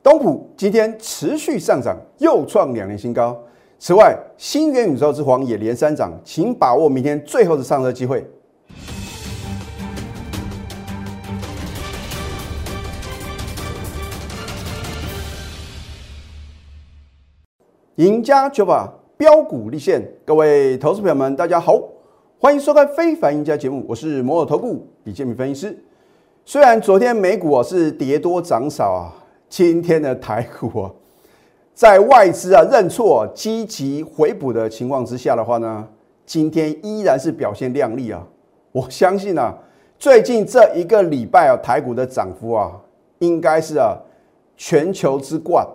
东普今天持续上涨，又创两年新高。此外，新元宇宙之皇也连三涨，请把握明天最后的上车机会。赢家酒吧标股立现，各位投资朋友们，大家好，欢迎收看《非凡赢家》节目，我是摩尔投顾李建明分析师。虽然昨天美股啊是跌多涨少啊，今天的台股啊，在外资啊认错、积极回补的情况之下的话呢，今天依然是表现亮丽啊。我相信啊，最近这一个礼拜啊，台股的涨幅啊，应该是啊全球之冠。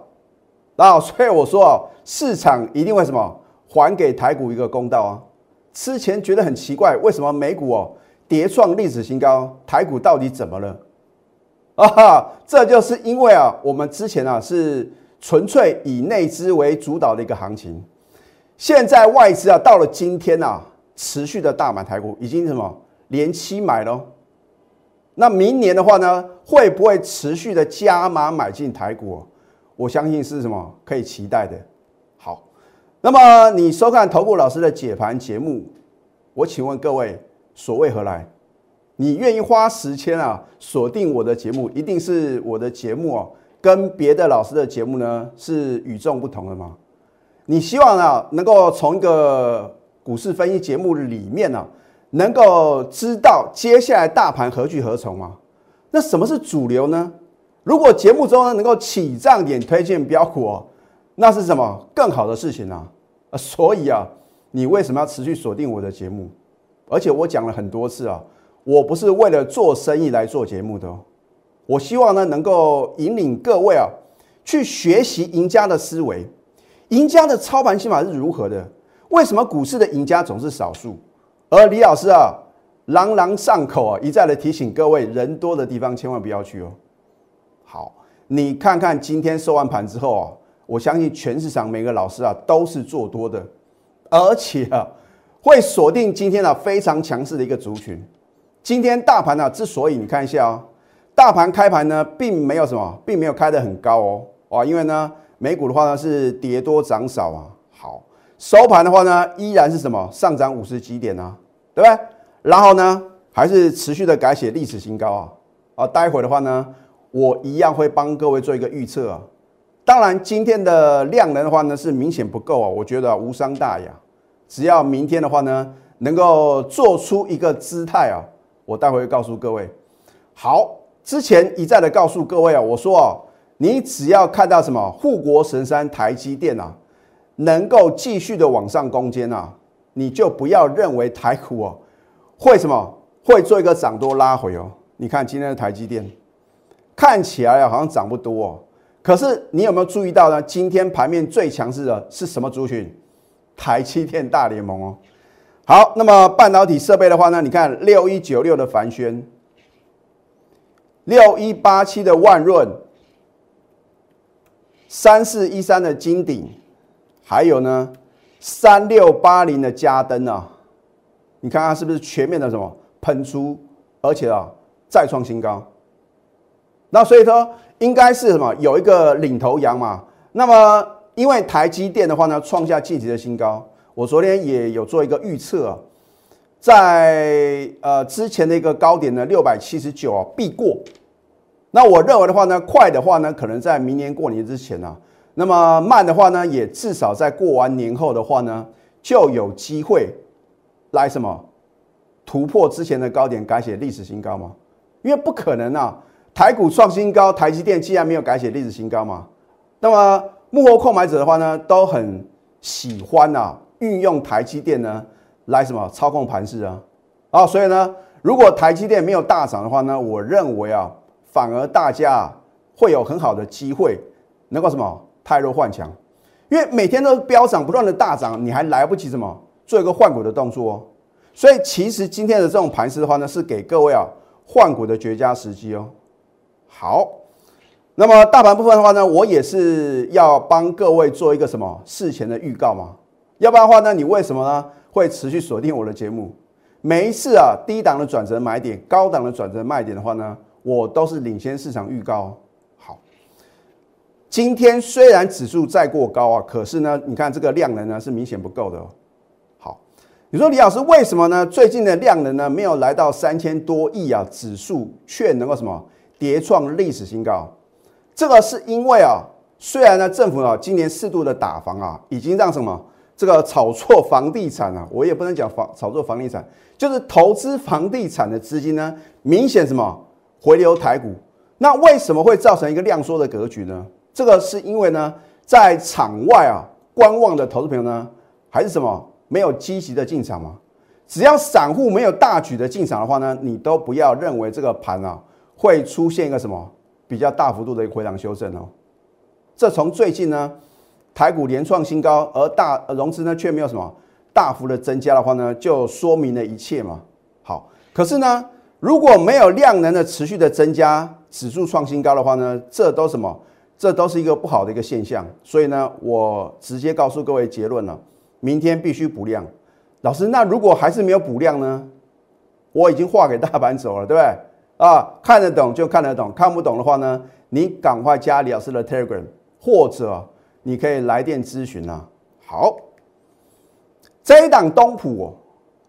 那所以我说啊。市场一定会什么还给台股一个公道啊！之前觉得很奇怪，为什么美股哦跌创历史新高，台股到底怎么了？啊哈，这就是因为啊，我们之前啊是纯粹以内资为主导的一个行情，现在外资啊到了今天啊持续的大买台股，已经什么连期买了。那明年的话呢，会不会持续的加码买进台股？我相信是什么可以期待的。好那么你收看投顾老师的解盘节目，我请问各位所谓何来？你愿意花时间啊锁定我的节目，一定是我的节目哦，跟别的老师的节目呢是与众不同的吗？你希望啊能够从一个股市分析节目里面呢，能够知道接下来大盘何去何从吗？那什么是主流呢？如果节目中呢能够起涨点推荐标股哦。那是什么更好的事情呢？啊，所以啊，你为什么要持续锁定我的节目？而且我讲了很多次啊，我不是为了做生意来做节目的哦，我希望呢能够引领各位啊去学习赢家的思维，赢家的操盘心法是如何的？为什么股市的赢家总是少数？而李老师啊，朗朗上口啊，一再的提醒各位，人多的地方千万不要去哦。好，你看看今天收完盘之后啊。我相信全市场每个老师啊都是做多的，而且啊会锁定今天啊非常强势的一个族群。今天大盘呢之所以你看一下啊，大盘开盘呢并没有什么，并没有开得很高哦，啊，因为呢美股的话呢是跌多涨少啊。好，收盘的话呢依然是什么上涨五十几点啊，对不对？然后呢还是持续的改写历史新高啊。啊，待会的话呢我一样会帮各位做一个预测啊。当然，今天的量能的话呢是明显不够啊，我觉得无伤大雅。只要明天的话呢能够做出一个姿态啊，我待会会告诉各位。好，之前一再的告诉各位啊，我说啊，你只要看到什么护国神山台积电啊，能够继续的往上攻坚啊，你就不要认为台股哦会什么会做一个涨多拉回哦。你看今天的台积电看起来啊好像涨不多哦。可是你有没有注意到呢？今天盘面最强势的是什么族群？台积电大联盟哦。好，那么半导体设备的话呢？你看六一九六的凡轩，六一八七的万润，三四一三的金鼎，还有呢三六八零的嘉登啊。你看它是不是全面的什么喷出，而且啊再创新高？那所以说。应该是什么？有一个领头羊嘛。那么，因为台积电的话呢，创下近期的新高。我昨天也有做一个预测，在呃之前的一个高点呢，六百七十九啊必过。那我认为的话呢，快的话呢，可能在明年过年之前啊。那么慢的话呢，也至少在过完年后的话呢，就有机会来什么突破之前的高点，改写历史新高嘛？因为不可能啊。台股创新高，台积电既然没有改写历史新高嘛，那么幕后购买者的话呢，都很喜欢啊，运用台积电呢来什么操控盘势啊，啊，所以呢，如果台积电没有大涨的话呢，我认为啊，反而大家会有很好的机会能够什么太弱换强，因为每天都飙涨，不断的大涨，你还来不及什么做一个换股的动作哦，所以其实今天的这种盘势的话呢，是给各位啊换股的绝佳时机哦。好，那么大盘部分的话呢，我也是要帮各位做一个什么事前的预告嘛？要不然的话呢，你为什么呢会持续锁定我的节目？每一次啊，低档的转折买点，高档的转折卖点的话呢，我都是领先市场预告。好，今天虽然指数再过高啊，可是呢，你看这个量能呢是明显不够的哦。好，你说李老师为什么呢？最近的量能呢没有来到三千多亿啊，指数却能够什么跌创历史新高？这个是因为啊，虽然呢政府啊今年适度的打房啊，已经让什么这个炒作房地产啊，我也不能讲房炒作房地产，就是投资房地产的资金呢明显什么回流台股。那为什么会造成一个量缩的格局呢？这个是因为呢，在场外啊观望的投资朋友呢，还是什么没有积极的进场吗？只要散户没有大举的进场的话呢，你都不要认为这个盘啊会出现一个什么比较大幅度的一个回档修正哦。这从最近呢台股连创新高，而大融资呢却没有什么大幅的增加的话呢，就说明了一切嘛。好，可是呢，如果没有量能的持续的增加，指数创新高的话呢，这都什么？这都是一个不好的一个现象。所以呢，我直接告诉各位结论了：明天必须补量。老师，那如果还是没有补量呢？我已经画给大盘走了，对不对？啊，看得懂就看得懂，看不懂的话呢，你赶快加李老师的 Telegram，或者你可以来电咨询啊。好，这一档东普，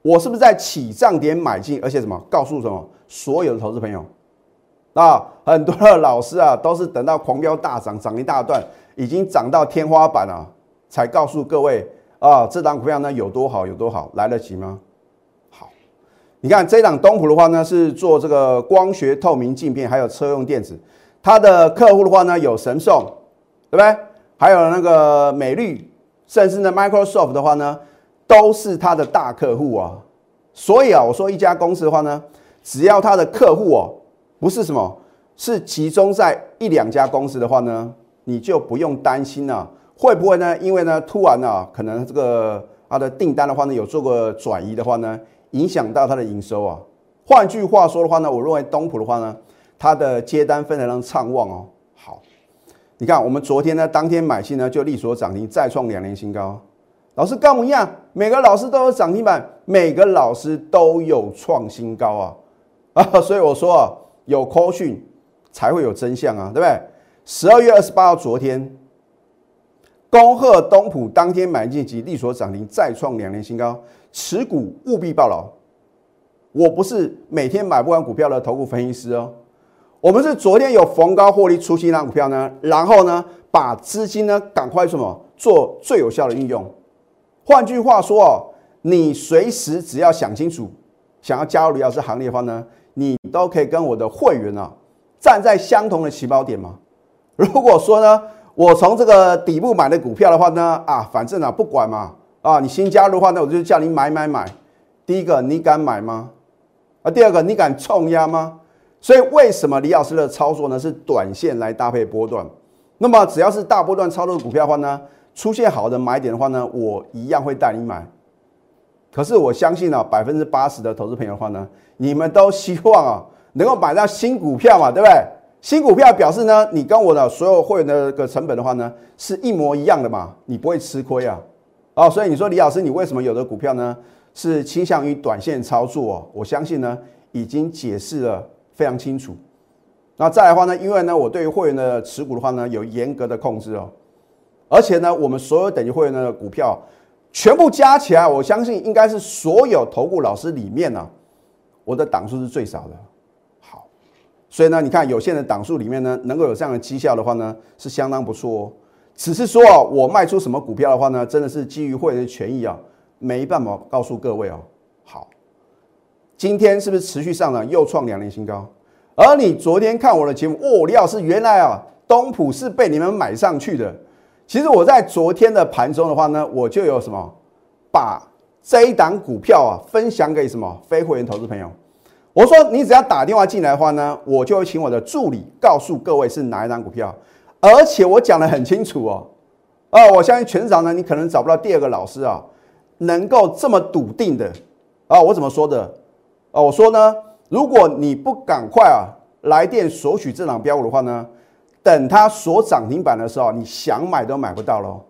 我是不是在起涨点买进？而且什么？告诉什么？所有的投资朋友。啊，很多的老师啊，都是等到狂飙大涨，涨一大段，已经涨到天花板了，才告诉各位啊，这档股票呢有多好，有多好，来得及吗？好，你看这档东普的话呢，是做这个光学透明镜片，还有车用电子，它的客户的话呢有神送，对不对？还有那个美绿，甚至呢 Microsoft 的话呢，都是它的大客户啊。所以啊，我说一家公司的话呢，只要它的客户哦。不是什么，是集中在一两家公司的话呢，你就不用担心了，会不会呢？因为呢，突然呢，可能这个它的订单的话呢，有做过转移的话呢，影响到它的营收啊。换句话说的话呢，我认为东普的话呢，它的接单非常的畅旺哦。你看我们昨天呢，当天买进呢，就力所涨停，再创两年新高。老师跟我们一样，每个老师都有涨停板，每个老师都有创新高啊啊！所以我说啊。有扣讯才会有真相啊，对不对？十二月二十八号，昨天，恭贺东普当天买进及利所涨停，再创两年新高，持股务必报牢。我不是每天买不完股票的投顾分析师哦，我们是昨天有逢高获利出新那股票呢，然后呢，把资金呢赶快什么做最有效的运用。换句话说哦，你随时只要想清楚，想要加入李老师行列的话呢？你都可以跟我的会员啊站在相同的起跑点嘛？如果说呢，我从这个底部买的股票的话呢，啊，反正啊不管嘛，啊，你新加入的话，那我就叫你买买买。第一个，你敢买吗？啊，第二个，你敢冲压吗？所以为什么李老师的操作呢是短线来搭配波段？那么只要是大波段操作的股票的话呢，出现好的买点的话呢，我一样会带你买。可是我相信呢，百分之八十的投资朋友的话呢，你们都希望啊，能够买到新股票嘛，对不对？新股票表示呢，你跟我的所有会员的个成本的话呢，是一模一样的嘛，你不会吃亏啊。哦，所以你说李老师，你为什么有的股票呢是倾向于短线操作？哦我相信呢，已经解释了非常清楚。那再来的话呢，因为呢，我对于会员的持股的话呢，有严格的控制哦，而且呢，我们所有等级会员的股票。全部加起来，我相信应该是所有投顾老师里面呢，我的档数是最少的。好，所以呢，你看有限的档数里面呢，能够有这样的绩效的话呢，是相当不错哦。只是说啊，我卖出什么股票的话呢，真的是基于会员的权益啊，没办法告诉各位哦。今天是不是持续上涨，又创两年新高？而你昨天看我的节目，哦，李老师原来啊，东普是被你们买上去的。其实我在昨天的盘中的话呢，我就有什么把这一档股票啊分享给什么非会员投资朋友。我说你只要打电话进来的话呢，我就会请我的助理告诉各位是哪一档股票，而且我讲的很清楚哦。啊，我相信全场呢，你可能找不到第二个老师啊，能够这么笃定的啊。我怎么说的？啊，我说呢，如果你不赶快啊来电索取这档标股的话呢？等它锁涨停板的时候，你想买都买不到喽。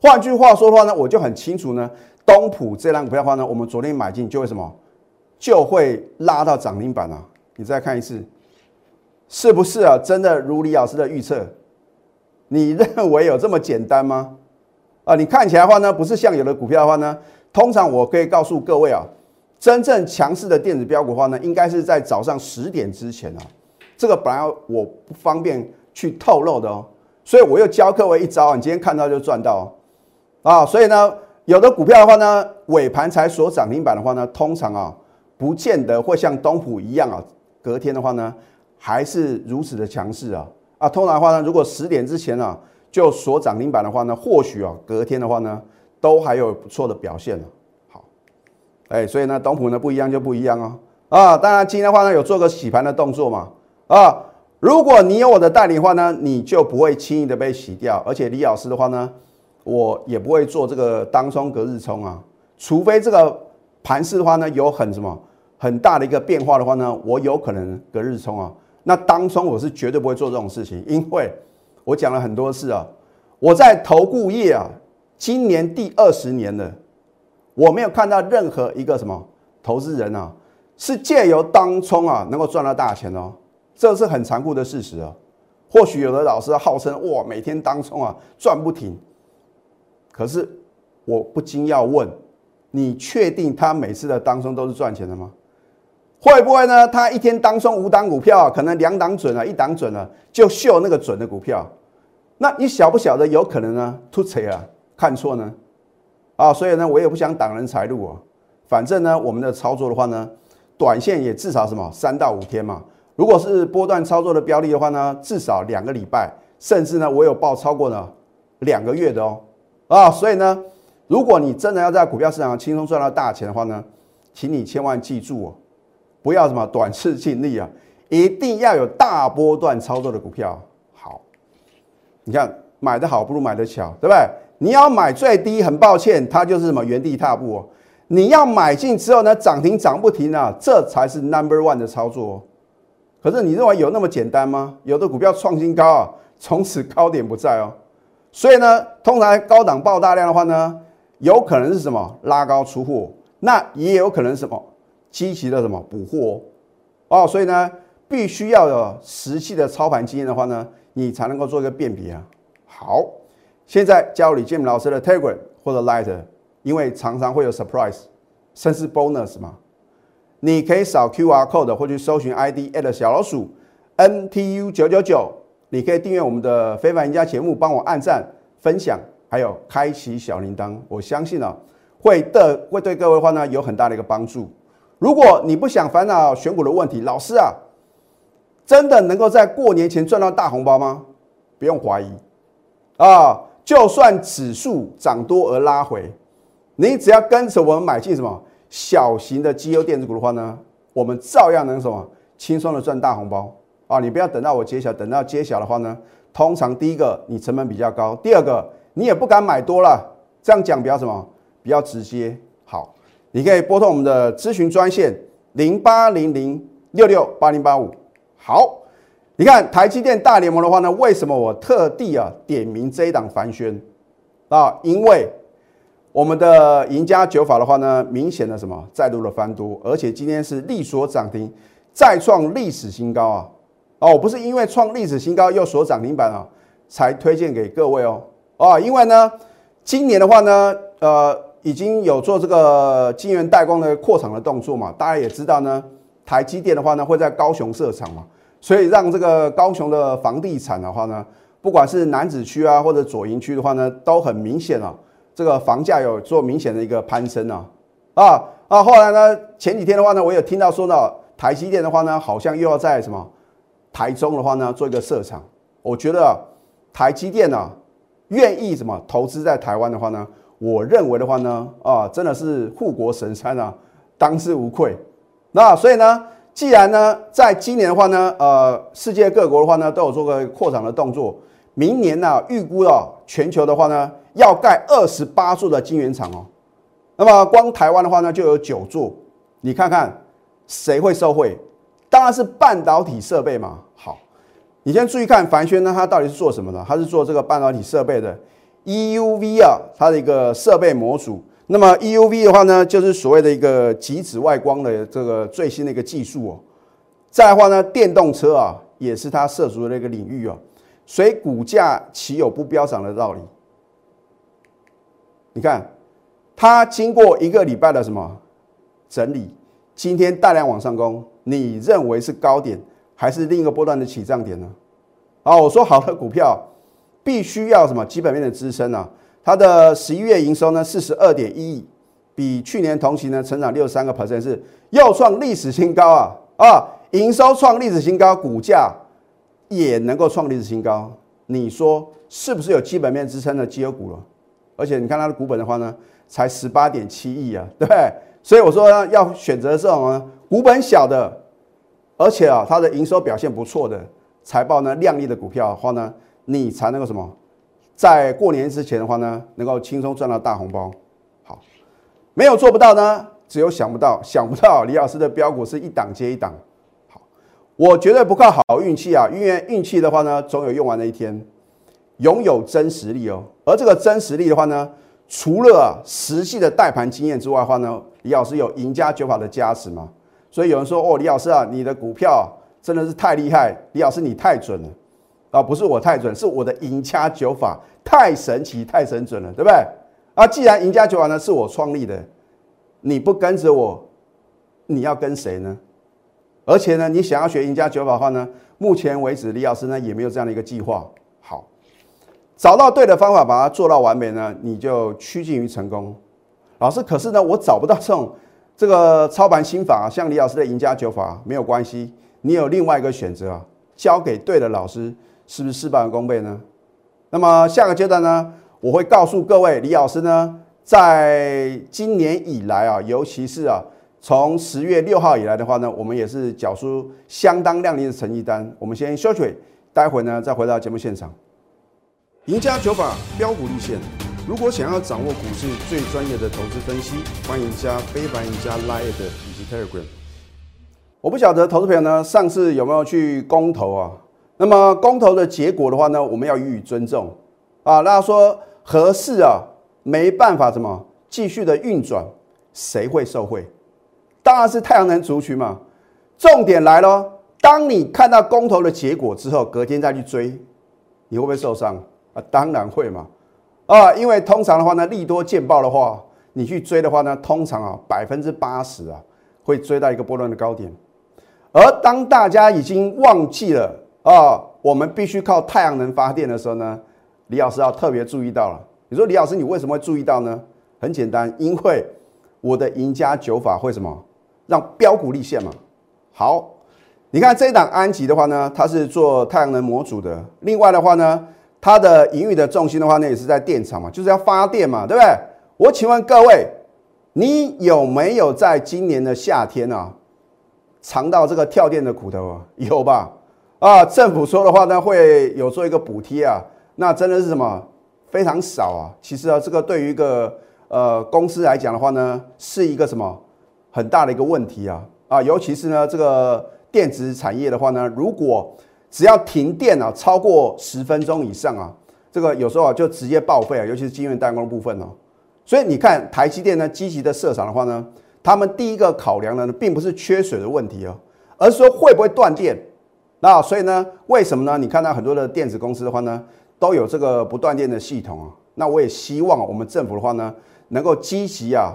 换句话说的话呢，我就很清楚呢，东普这张股票的话呢，我们昨天买进就会什么，就会拉到涨停板啊。你再看一次，是不是啊？真的如李老师的预测？你认为有这么简单吗？啊，你看起来的话呢，不是像有的股票的话呢，通常我可以告诉各位啊，真正强势的电子标股的话呢，应该是在早上十点之前啊。这个本来我不方便去透露的哦，所以我又教各位一招，你今天看到就赚到啊。所以呢，有的股票的话呢，尾盘才锁涨停板的话呢，通常啊，不见得会像东普一样啊，隔天的话呢，还是如此的强势啊。啊，通常的话呢，如果十点之前啊就锁涨停板的话呢，或许啊隔天的话呢都还有不错的表现了。好，哎，所以呢，东普呢不一样就不一样哦。啊，当然今天的话呢有做个洗盘的动作嘛。啊，如果你有我的代理的话呢，你就不会轻易的被洗掉。而且李老师的话呢，我也不会做这个当冲隔日冲啊，除非这个盘势的话呢有很什么很大的一个变化的话呢，我有可能隔日冲啊。那当中我是绝对不会做这种事情，因为我讲了很多次啊，我在投顾业啊，今年第二十年了，我没有看到任何一个什么投资人啊，是借由当冲啊能够赚到大钱哦，这是很残酷的事实啊。或许有的老师号称哇每天当冲啊赚不停，可是我不禁要问，你确定他每次的当冲都是赚钱的吗？会不会呢？他一天当中五档股票，可能两档准了，一档准了，就秀那个准的股票。那你晓不晓得有可能呢？突锤啊，看错呢？啊，所以呢，我也不想挡人财路啊。反正呢，我们的操作的话呢，短线也至少什么三到五天嘛。如果是波段操作的标的的话呢，至少两个礼拜，甚至呢，我有报超过呢两个月的哦。啊，所以呢，如果你真的要在股票市场上轻松赚到大钱的话呢，请你千万记住哦。不要什么短视尽力啊，一定要有大波段操作的股票。好，你看买的好不如买的巧，对不对？你要买最低，很抱歉，它就是什么原地踏步哦。你要买进之后呢，涨停涨不停啊，这才是 number one 的操作哦。可是你认为有那么简单吗？有的股票创新高啊，从此高点不在哦。所以呢，通常高档爆大量的话呢，有可能是什么拉高出货，那也有可能什么。积极的什么补货哦，所以呢，必须要有实际的操盘经验的话呢，你才能够做一个辨别啊。好，现在加入李建明老师的 Telegram 或者 Light，因为常常会有 surprise，甚至 bonus 嘛。你可以扫 QR code 或去搜寻 ID at 小老鼠 NTU 九九九，你可以订阅我们的非凡赢家节目，帮我按赞、分享，还有开启小铃铛。我相信呢，会的会对各位的话呢有很大的一个帮助。如果你不想烦恼选股的问题，老师啊，真的能够在过年前赚到大红包吗？不用怀疑啊，就算指数涨多而拉回，你只要跟着我们买进什么小型的绩优电子股的话呢，我们照样能什么轻松的赚大红包啊！你不要等到我揭晓，等到揭晓的话呢，通常第一个你成本比较高，第二个你也不敢买多了，这样讲比较什么比较直接。好。你可以拨通我们的咨询专线零八零零六六八零八五。好，你看台积电大联盟的话呢，为什么我特地啊点名这一档凡轩啊？因为我们的赢家九法的话呢，明显的什么再度的翻多，而且今天是力所涨停，再创历史新高啊！哦，不是因为创历史新高又锁涨停板啊，才推荐给各位哦。哦，因为呢，今年的话呢，呃。已经有做这个晶圆代工的扩厂的动作嘛？大家也知道呢，台积电的话呢会在高雄设厂嘛，所以让这个高雄的房地产的话呢，不管是南子区啊或者左营区的话呢，都很明显啊，这个房价有做明显的一个攀升啊啊啊！后来呢，前几天的话呢，我有听到说呢，台积电的话呢，好像又要在什么台中的话呢做一个设厂。我觉得台积电呢愿意什么投资在台湾的话呢？我认为的话呢，啊，真的是护国神山啊，当之无愧。那所以呢，既然呢，在今年的话呢，呃，世界各国的话呢，都有做个扩厂的动作。明年呢，预估啊，全球的话呢，要盖二十八座的晶圆厂哦。那么光台湾的话呢，就有九座。你看看谁会受惠？当然是半导体设备嘛。好，你先注意看凡轩呢，他到底是做什么的？他是做这个半导体设备的。EUV 啊，它的一个设备模组。那么 EUV 的话呢，就是所谓的一个极紫外光的这个最新的一个技术哦。再的话呢，电动车啊，也是它涉足的一个领域哦。所以股价岂有不飙涨的道理？你看，它经过一个礼拜的什么整理，今天大量往上攻，你认为是高点，还是另一个波段的起涨点呢？啊，我说好的股票必须要什么基本面的支撑啊？它的十一月营收呢，四十二点一亿，比去年同期呢成长六十三个 percent，是又创历史新高啊！啊，营收创历史新高，股价也能够创历史新高，你说是不是有基本面支撑的绩优股了？而且你看它的股本的话呢，才十八点七亿啊，对不对？所以我说要选择这种股本小的，而且啊它的营收表现不错的，财报呢亮丽的股票的话呢，你才能够什么，在过年之前的话呢，能够轻松赚到大红包。好，没有做不到呢，只有想不到，想不到李老师的标股是一档接一档。好，我绝对不靠好运气啊，因为运气的话呢，总有用完的一天。拥有真实力哦，而这个真实力的话呢，除了实际的带盘经验之外的话呢，李老师有赢家九法的加持嘛？所以有人说哦，李老师啊，你的股票真的是太厉害，李老师你太准了啊！不是我太准，是我的赢家九法太神奇、太神准了，对不对？啊，既然赢家九法呢是我创立的，你不跟着我，你要跟谁呢？而且呢，你想要学赢家九法的话呢，目前为止李老师呢也没有这样的一个计划。好。找到对的方法，把它做到完美呢，你就趋近于成功。老师，可是呢，我找不到这种这个操盘心法，啊像李老师的赢家九法没有关系，你有另外一个选择啊，交给对的老师，是不是事半功倍呢？那么下个阶段呢，我会告诉各位，李老师呢，在今年以来啊，尤其是啊，从十月六号以来的话呢，我们也是缴出相当亮丽的成绩单。我们先休息，待会呢再回到节目现场。赢家九法标股立线。如果想要掌握股市最专业的投资分析，欢迎加非凡、赢家 Line 以及 Telegram。我不晓得投资朋友呢上次有没有去公投啊？那么公投的结果的话呢，我们要予以尊重啊。那说合适啊，没办法怎么继续的运转，谁会受贿？当然是太阳能族群嘛。重点来了，当你看到公投的结果之后，隔天再去追，你会不会受伤？啊，当然会嘛，啊，因为通常的话呢，利多见报的话，你去追的话呢，通常啊，百分之八十啊，会追到一个波段的高点。而当大家已经忘记了啊，我们必须靠太阳能发电的时候呢，李老师要特别注意到了。你说李老师，你为什么会注意到呢？很简单，因为我的赢家九法会什么，让标股立现嘛。好，你看这一档安吉的话呢，它是做太阳能模组的。另外的话呢。它的营运的重心的话呢，也是在电厂嘛，就是要发电嘛，对不对？我请问各位，你有没有在今年的夏天啊，尝到这个跳电的苦头啊？有吧？啊，政府说的话呢，会有做一个补贴啊，那真的是什么非常少啊。其实啊，这个对于一个呃公司来讲的话呢，是一个什么很大的一个问题啊啊，尤其是呢这个电子产业的话呢，如果只要停电啊，超过十分钟以上啊，这个有时候啊就直接报废啊，尤其是晶圆代工部分哦。所以你看台积电呢积极的设厂的话呢，他们第一个考量的呢，并不是缺水的问题哦，而是说会不会断电。那所以呢，为什么呢？你看到很多的电子公司的话呢，都有这个不断电的系统啊。那我也希望我们政府的话呢，能够积极啊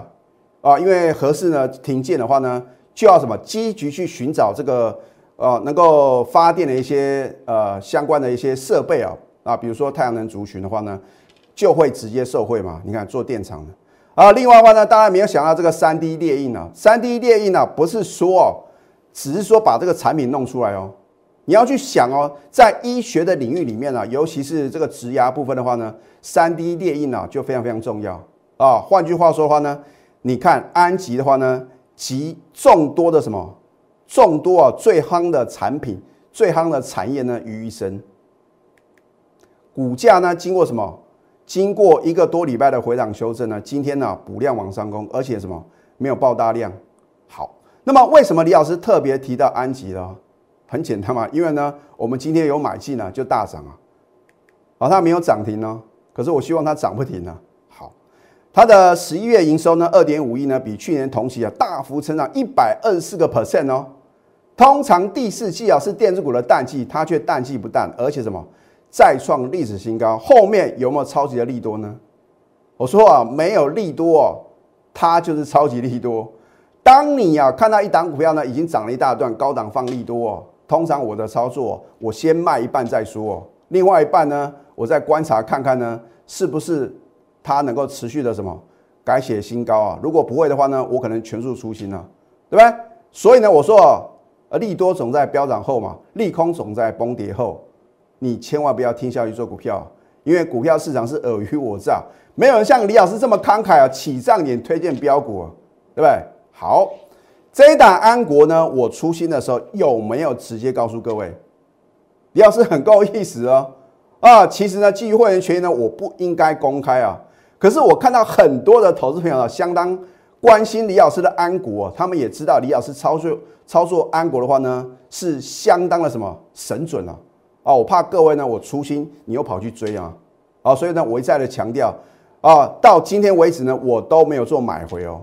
啊，因为合适呢停建的话呢，就要什么积极去寻找这个。呃，能够发电的一些呃相关的一些设备啊啊，比如说太阳能族群的话呢，就会直接受惠嘛。你看做电厂的啊，另外的话呢，大家没有想到这个三 D 列印啊，三 D 列印啊，不是说哦，只是说把这个产品弄出来哦，你要去想哦，在医学的领域里面啊，尤其是这个植牙部分的话呢，三 D 列印啊就非常非常重要啊。换句话说的话呢，你看安吉的话呢，集众多的什么？众多啊最夯的产品、最夯的产业呢于一身，股价呢经过什么？经过一个多礼拜的回档修正呢，今天呢补量往上攻，而且什么没有爆大量。好，那么为什么李老师特别提到安吉呢？很简单嘛，因为呢我们今天有买进呢就大涨啊，啊它没有涨停呢，可是我希望它涨不停啊。好它的十一月营收呢二点五亿呢，比去年同期啊大幅成长一百二十四个 percent 哦。通常第四季啊是电子股的淡季，它却淡季不淡，而且什么再创历史新高，后面有没有超级的利多呢？我说啊，没有利多哦，它就是超级利多。当你啊看到一档股票呢已经涨了一大段，高档放利多哦，通常我的操作，我先卖一半再说，另外一半呢，我再观察看看呢，是不是它能够持续的什么改写新高啊？如果不会的话呢，我可能全数出清了，对不对？所以呢，我说，呃，利多总在飙涨后嘛，利空总在崩跌后，你千万不要听消息做股票，因为股票市场是尔虞我诈，没有人像李老师这么慷慨啊，起涨点推荐标股，对不对？好，这一档安国呢，我出新的时候有没有直接告诉各位？李老师很够意思哦，啊，其实呢，基于会员权益呢，我不应该公开啊，可是我看到很多的投资朋友啊，相当。关心李老师的安国，他们也知道李老师操作操作安国的话呢，是相当的什么神准啊！啊，我怕各位呢，我粗心，你又跑去追啊！啊，所以呢，我一再的强调啊，到今天为止呢，我都没有做买回哦。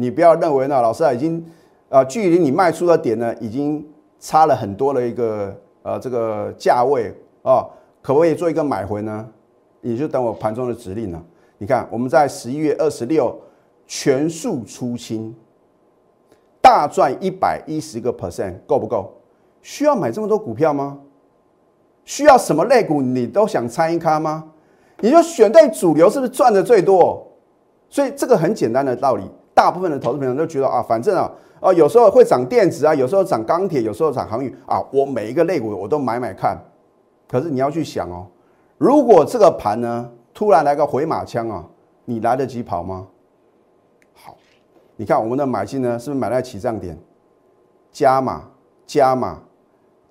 你不要认为呢，老师啊，已经啊，距离你卖出的点呢，已经差了很多的一个呃这个价位啊，可不可以做一个买回呢？你就等我盘中的指令了。你看，我们在十一月二十六。全数出清，大赚一百一十个 percent，够不够？需要买这么多股票吗？需要什么类股你都想参一咖吗？你就选对主流，是不是赚的最多？所以这个很简单的道理，大部分的投资朋友都觉得啊，反正啊，啊有时候会涨电子啊，有时候涨钢铁，有时候涨航运啊，我每一个类股我都买买看。可是你要去想哦，如果这个盘呢突然来个回马枪啊，你来得及跑吗？好你看我们的买进呢，是不是买在起涨点，加码加码，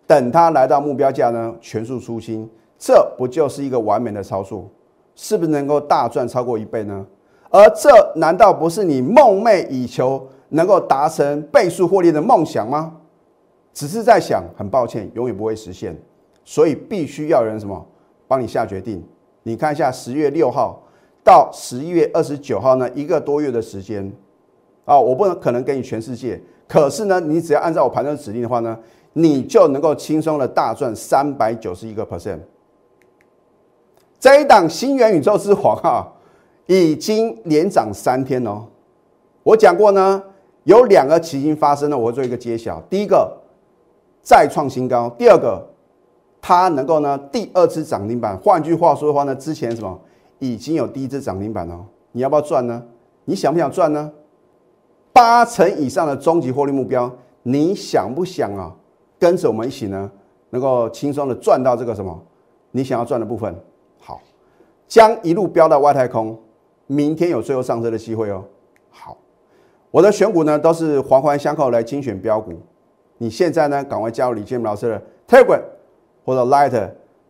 等它来到目标价呢，全数出清，这不就是一个完美的操作？是不是能够大赚超过一倍呢？而这难道不是你梦寐以求能够达成倍数获利的梦想吗？只是在想，很抱歉，永远不会实现，所以必须要人什么帮你下决定？你看一下十月六号到十一月二十九号呢，一个多月的时间。啊，我不能可能给你全世界，可是呢，你只要按照我盘中指令的话呢，你就能够轻松的大赚三百九十一个 percent。这一档新元宇宙之皇啊，已经连涨三天哦。我讲过呢，有两个奇迹发生了，我会做一个揭晓。第一个再创新高，第二个它能够呢第二次涨停板。换句话说的话呢，之前什么已经有第一次涨停板哦，你要不要赚呢？你想不想赚呢？八成以上的终极获利目标，你想不想啊？跟着我们一起呢，能够轻松的赚到这个什么？你想要赚的部分，好，将一路飙到外太空，明天有最后上车的机会哦。好，我的选股呢都是环环相扣来精选标股。你现在呢，赶快加入李建明老师的 Telegram 或者 Light。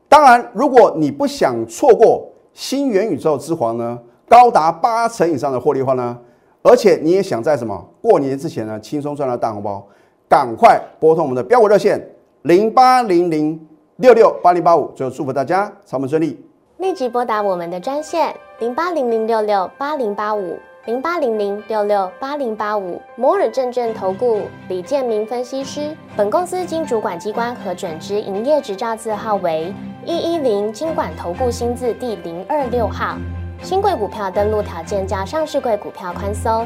当然，如果你不想错过新元宇宙之皇呢，高达八成以上的获利话呢？而且你也想在什么过年之前呢，轻松赚到大红包，赶快拨通我们的标股热线零八零零六六八零八五，最后祝福大家操盘顺利。立即拨打我们的专线零八零零六六八零八五零八零零六六八零八五摩尔证券投顾李建明分析师。本公司经主管机关核准之营业执照字号为一一零金管投顾新字第零二六号。新贵股票登录条件较上市贵股票宽松，